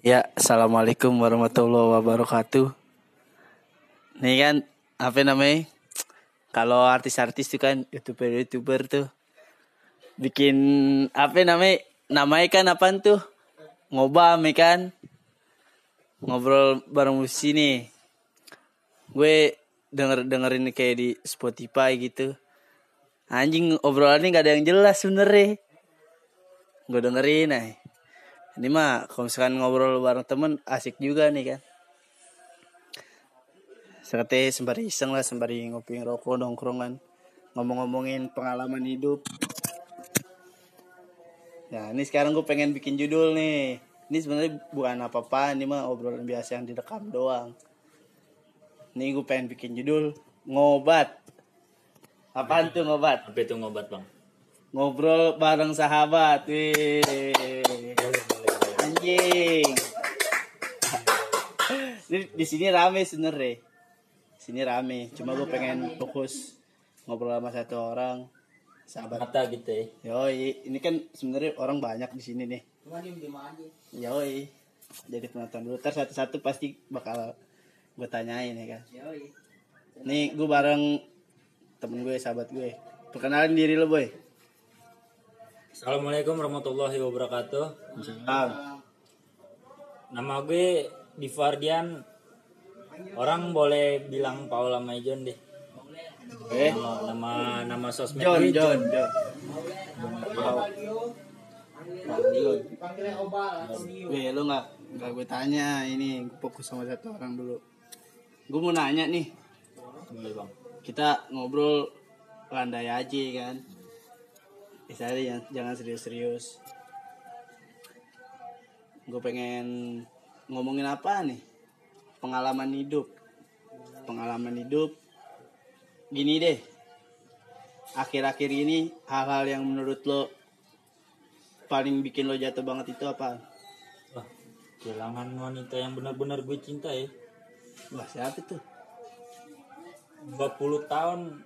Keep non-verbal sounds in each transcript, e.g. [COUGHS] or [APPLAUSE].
Ya, assalamualaikum warahmatullahi wabarakatuh. Nih kan, apa namanya? Kalau artis-artis tuh kan youtuber-youtuber tuh bikin apa namanya? Namanya kan apa tuh? Ngobam ya kan? Ngobrol bareng musisi nih. Gue denger dengerin kayak di Spotify gitu. Anjing obrolannya gak ada yang jelas sebenernya. Gue dengerin nah. Ini mah kalau misalkan ngobrol bareng temen asik juga nih kan. Seperti sembari iseng lah, sembari ngopi rokok nongkrongan. Ngomong-ngomongin pengalaman hidup. Nah ini sekarang gue pengen bikin judul nih. Ini sebenarnya bukan apa-apa, ini mah obrolan biasa yang direkam doang. Nih gue pengen bikin judul ngobat. Apaan tuh ngobat? Apa itu ngobat bang? Ngobrol bareng sahabat. Wih. Anjing. Di, di sini rame sebenernya. Sini rame. Cuma gue pengen fokus ngobrol sama satu orang sahabat. Mata gitu ya. Yoi, ini kan sebenarnya orang banyak di sini nih. Yoi. Jadi penonton dulu. Ntar satu-satu pasti bakal gue tanyain ya kan. Nih gue bareng temen gue, sahabat gue. Perkenalin diri lo boy. Assalamualaikum warahmatullahi wabarakatuh. Salam. Nama gue Divardian. Orang boleh bilang Paula Majon deh. Eh, Nama nama, nama sosmed John, gue John, John. Weh, lu nggak nggak gue tanya ini gue fokus sama satu orang dulu. Gue mau nanya nih, Boleh bang. kita ngobrol landai aja kan. Misalnya jangan, jangan serius-serius. Gue pengen ngomongin apa nih? Pengalaman hidup. Pengalaman hidup. Gini deh. Akhir-akhir ini hal-hal yang menurut lo paling bikin lo jatuh banget itu apa? Wah, kehilangan wanita yang benar-benar gue cinta ya. Wah siapa tuh? 20 tahun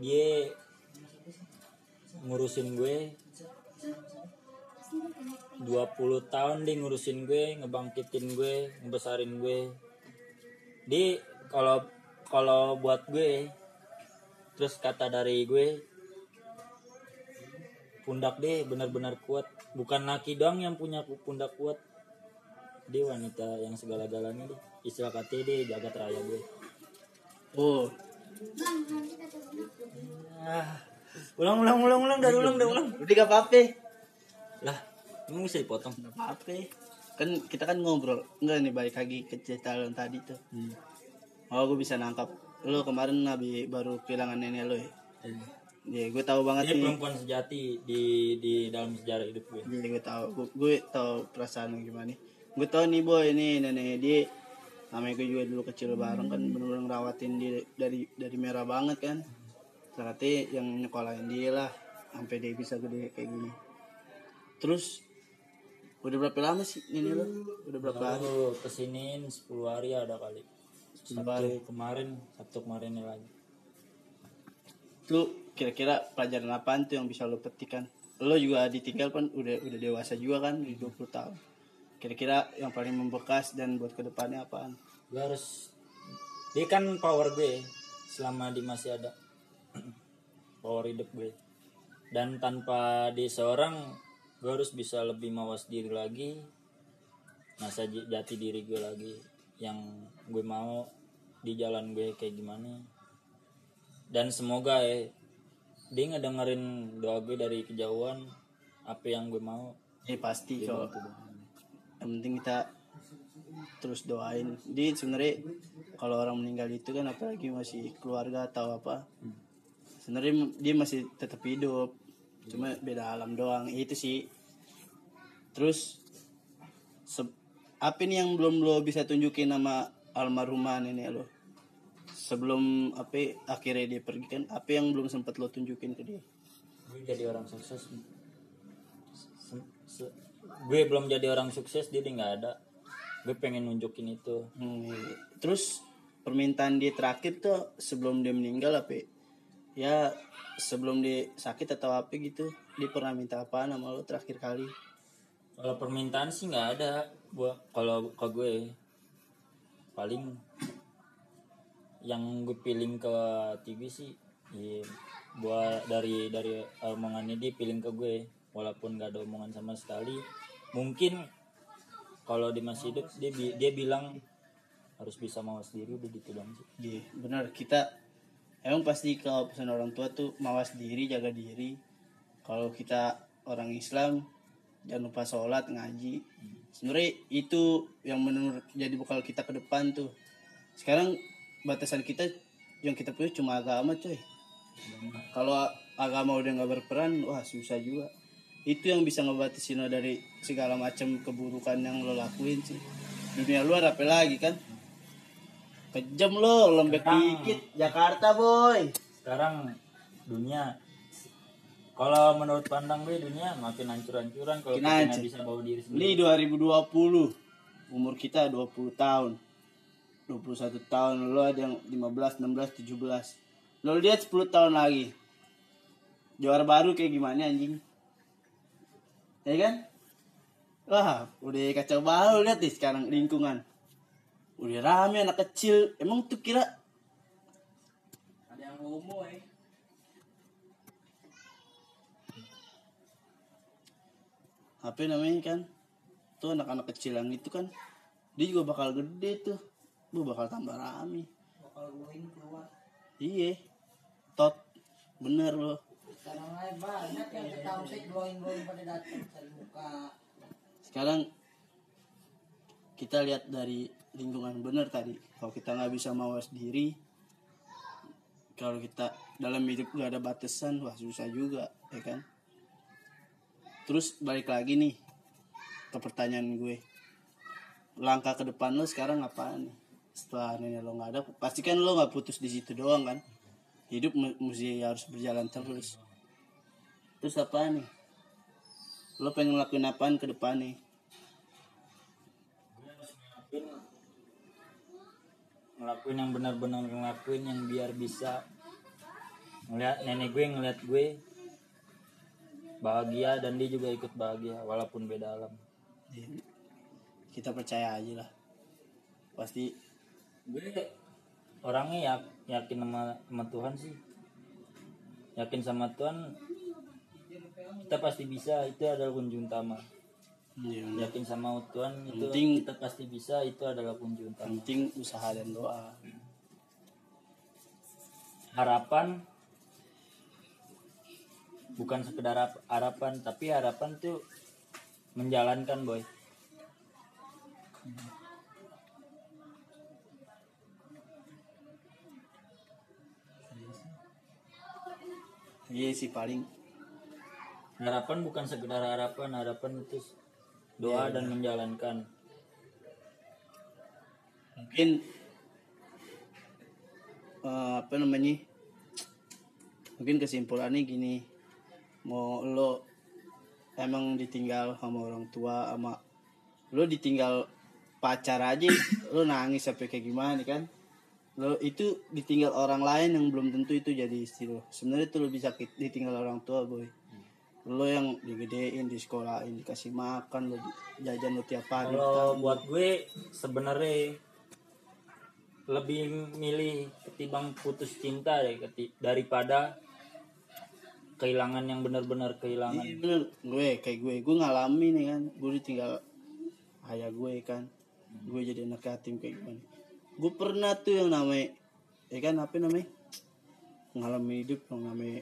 dia ngurusin gue 20 tahun dia ngurusin gue ngebangkitin gue ngebesarin gue. Di kalau kalau buat gue terus kata dari gue pundak deh benar-benar kuat. Bukan laki doang yang punya pundak kuat. Dia wanita yang segala-galanya deh istilah kata deh jagat raya gue. Oh, ah. Ulang ulang ulang ulang dari ulang dari ulang. Udah gak apa-apa. Lah emang bisa dipotong Gak apa-apa. Kan kita kan ngobrol. Enggak nih balik lagi ke cerita lo tadi tuh. hmm. Oh, gue bisa nangkap. Lo kemarin nabi baru kehilangan nenek lo ya. Ya, gue tahu banget dia nih. perempuan sejati di di dalam sejarah hidup gue Jadi gue tahu, gue, gue tahu perasaan lo gimana. Gue tahu nih boy ini nenek dia namanya gue juga dulu kecil bareng kan bener-bener ngerawatin dia dari dari merah banget kan. Ternyata yang nyekolahin dia lah sampai dia bisa gede kayak gini. Terus udah berapa lama sih nenek lo? Udah berapa hari? lalu kesiniin 10 hari ada kali 10 Sabtu hari. kemarin Sabtu kemarin ya lagi Lu kira-kira pelajaran apaan tuh yang bisa lo petikan? Lo juga ditinggal kan udah udah dewasa juga kan di 20 tahun. Kira-kira yang paling membekas dan buat ke depannya apaan? gue harus dia kan power gue selama di masih ada [CLEARS THROAT] power hidup gue dan tanpa dia seorang gue harus bisa lebih mawas diri lagi masa jati diri gue lagi yang gue mau di jalan gue kayak gimana dan semoga ya dia ngedengerin doa gue dari kejauhan apa yang gue mau Eh pasti kalau banget. yang penting kita terus doain. Di sebenarnya kalau orang meninggal itu kan apalagi masih keluarga atau apa, sebenarnya dia masih tetap hidup. Cuma beda alam doang. Itu sih. Terus se- apa nih yang belum lo bisa tunjukin sama almarhumah nenek lo? Sebelum apa akhirnya dia pergi kan, apa yang belum sempat lo tunjukin ke dia? gue jadi orang sukses Se- se- gue belum jadi orang sukses dia nggak ada gue pengen nunjukin itu Hmm, terus permintaan dia terakhir tuh sebelum dia meninggal apa? Ya sebelum dia sakit atau apa gitu, dia pernah minta apa sama lo terakhir kali? kalau permintaan sih nggak ada buat kalau ke gue paling yang gue pilih ke TV sih ya, buat dari dari omongannya dia pilih ke gue walaupun nggak ada omongan sama sekali mungkin kalau di masih hidup dia bi- dia bilang harus bisa mawas diri udah gitu dong sih Iya, benar. Kita emang pasti kalau pesan orang tua tuh mawas diri, jaga diri. Kalau kita orang Islam jangan lupa sholat, ngaji. Sebenarnya itu yang menurut jadi bekal kita ke depan tuh. Sekarang batasan kita yang kita punya cuma agama coy. Kalau agama udah nggak berperan, wah susah juga. Itu yang bisa ngebatasin lo dari segala macam keburukan yang lo lakuin sih. Dunia luar apa lagi kan? Kejam lo, lembek Sekarang- dikit. Jakarta boy. sekarang dunia kalau menurut pandang gue dunia makin hancur-hancuran kalau kita nggak bisa bawa diri sendiri Ini 2020. Umur kita 20 tahun. 21 tahun. Lo ada yang 15, 16, 17. Lo lihat 10 tahun lagi. Juara baru kayak gimana anjing? Ya kan? Wah, udah kacau balau lihat nih sekarang lingkungan. Udah rame anak kecil. Emang tuh kira ada yang homo eh. apa namanya kan. Tuh anak-anak kecil yang itu kan dia juga bakal gede tuh. Bu bakal tambah rame. Bakal glowing keluar. Iya. Tot. Bener loh. Sekarang aja banyak yang ketahui sih glowing glowing pada datang cari muka. Sekarang kita lihat dari lingkungan bener tadi. Kalau kita nggak bisa mawas diri kalau kita dalam hidup nggak ada batasan wah susah juga ya kan? Terus balik lagi nih ke pertanyaan gue. Langkah ke depan lo sekarang apaan nih? Setelah nenek lo nggak ada pasti kan lo nggak putus di situ doang kan? Hidup mesti harus berjalan terus. Terus apa nih? Lo pengen ngelakuin apaan ke depan nih ngelakuin yang benar-benar ngelakuin yang biar bisa ngeliat nenek gue ngeliat gue bahagia dan dia juga ikut bahagia walaupun beda alam. Ya, kita percaya aja lah. Pasti gue orangnya ya yakin sama, sama Tuhan sih. Yakin sama Tuhan kita pasti bisa. Itu adalah kunjung utama ya, yakin sama Tuhan itu Penting- kita pasti bisa itu adalah kunjung utama. Penting usaha dan doa. Harapan bukan sekedar harapan tapi harapan tuh menjalankan boy. Iya sih paling. Harapan bukan sekedar harapan harapan itu doa dan menjalankan. Mungkin eh, apa namanya? Mungkin kesimpulannya gini. Mau lo emang ditinggal sama orang tua sama lo ditinggal pacar aja [COUGHS] lo nangis sampai kayak gimana kan? Lo itu ditinggal orang lain yang belum tentu itu jadi istri lo. Sebenarnya tuh lo bisa ditinggal orang tua boy lo yang digedein di sekolahin dikasih makan lo jajan lo tiap hari kalau buat gue sebenarnya lebih milih ketimbang putus cinta deh keti- daripada kehilangan yang benar-benar kehilangan. Iya bener. Gue kayak gue gue ngalamin nih kan gue ditinggal ayah gue kan. Gue jadi anak yatim kayak gimana. Gue pernah tuh yang namanya ya kan apa namanya? Ngalamin hidup yang namanya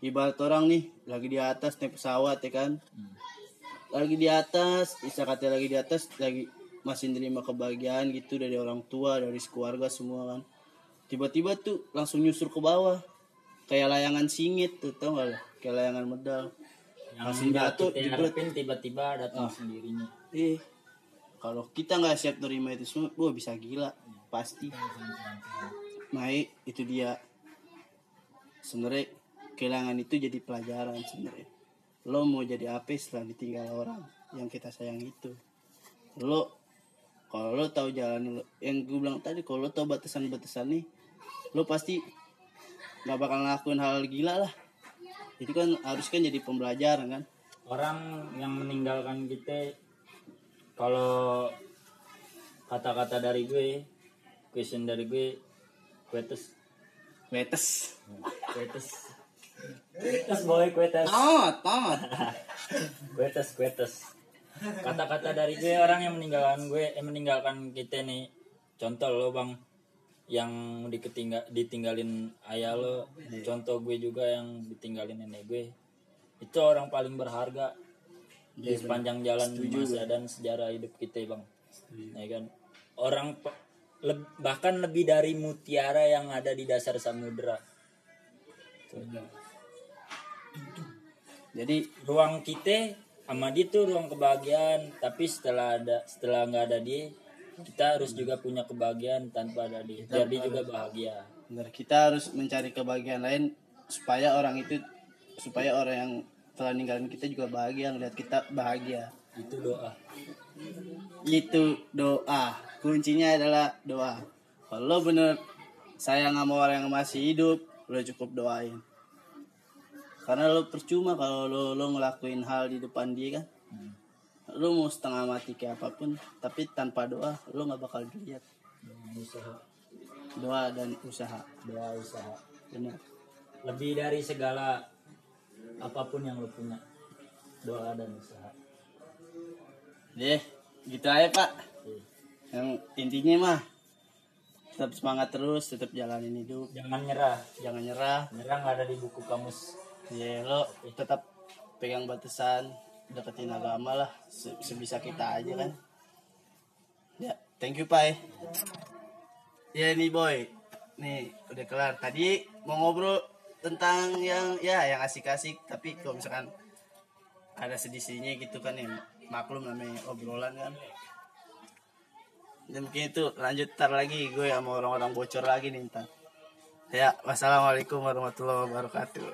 ibarat orang nih lagi di atas naik pesawat ya kan? Lagi di atas bisa kata lagi di atas lagi masih nerima kebahagiaan gitu dari orang tua dari keluarga semua kan? Tiba-tiba tuh langsung nyusur ke bawah. Kayak layangan singit tuh tau gak lo? Kayak layangan medal. Yang langsung jatuh tiba-tiba datang sendirinya. Eh kalau kita nggak siap nerima itu semua gue bisa gila. Pasti. Mai itu dia. Sebenarnya kehilangan itu jadi pelajaran sebenarnya. Lo mau jadi apa setelah ditinggal orang yang kita sayang itu? Lo kalau lo tahu jalan lo yang gue bilang tadi kalau lo tahu batasan-batasan nih lo pasti nggak bakal ngelakuin hal gila lah. Itu kan harus kan jadi pembelajaran kan? Orang yang meninggalkan kita kalau kata-kata dari gue question dari gue kuetes Wetes. kuetes kuetes boy kuetes Tamat, tamat. [LAUGHS] kuetes kuetes kata-kata dari gue orang yang meninggalkan gue eh, meninggalkan kita nih contoh lo bang yang diketinggal ditinggalin ayah lo contoh gue juga yang ditinggalin nenek gue. Itu orang paling berharga di sepanjang jalan masa dan sejarah hidup kita bang. Ya kan? Orang leb- bahkan lebih dari mutiara yang ada di dasar samudera Jadi ruang kita sama dia tuh ruang kebahagiaan tapi setelah ada setelah nggak ada dia kita harus juga punya kebahagiaan tanpa ada dia biar dia juga bahagia benar kita harus mencari kebahagiaan lain supaya orang itu supaya orang yang telah ninggalin kita juga bahagia ngeliat kita bahagia. itu doa Itu doa. Kuncinya adalah doa. Kalau bener sayang sama orang yang masih hidup, lo cukup doain. Karena lo percuma kalau lo lo ngelakuin hal di depan dia kan. Lo mau setengah mati kayak apa pun, tapi tanpa doa lo nggak bakal dilihat. usaha Doa dan usaha. doa usaha Benar. lebih dari segala apa pun yang lo punya doa dan usaha Deh, gitu aja pak. Oke. Yang intinya mah tetap semangat terus, tetap jalanin hidup, jangan nyerah jangan nyerah. nyerah nggak ada di buku kamus Ya lo tetap pegang batasan, deketin agama lah, se- sebisa kita aja kan. Ya, thank you pak. Ya nih boy, nih udah kelar. Tadi mau ngobrol tentang yang ya yang asik-asik, tapi kalau misalkan ada sedih-sedihnya gitu kan ya maklum namanya obrolan kan. Dan mungkin itu lanjut ntar lagi gue sama orang-orang bocor lagi nih ntar. Ya, wassalamualaikum warahmatullahi wabarakatuh.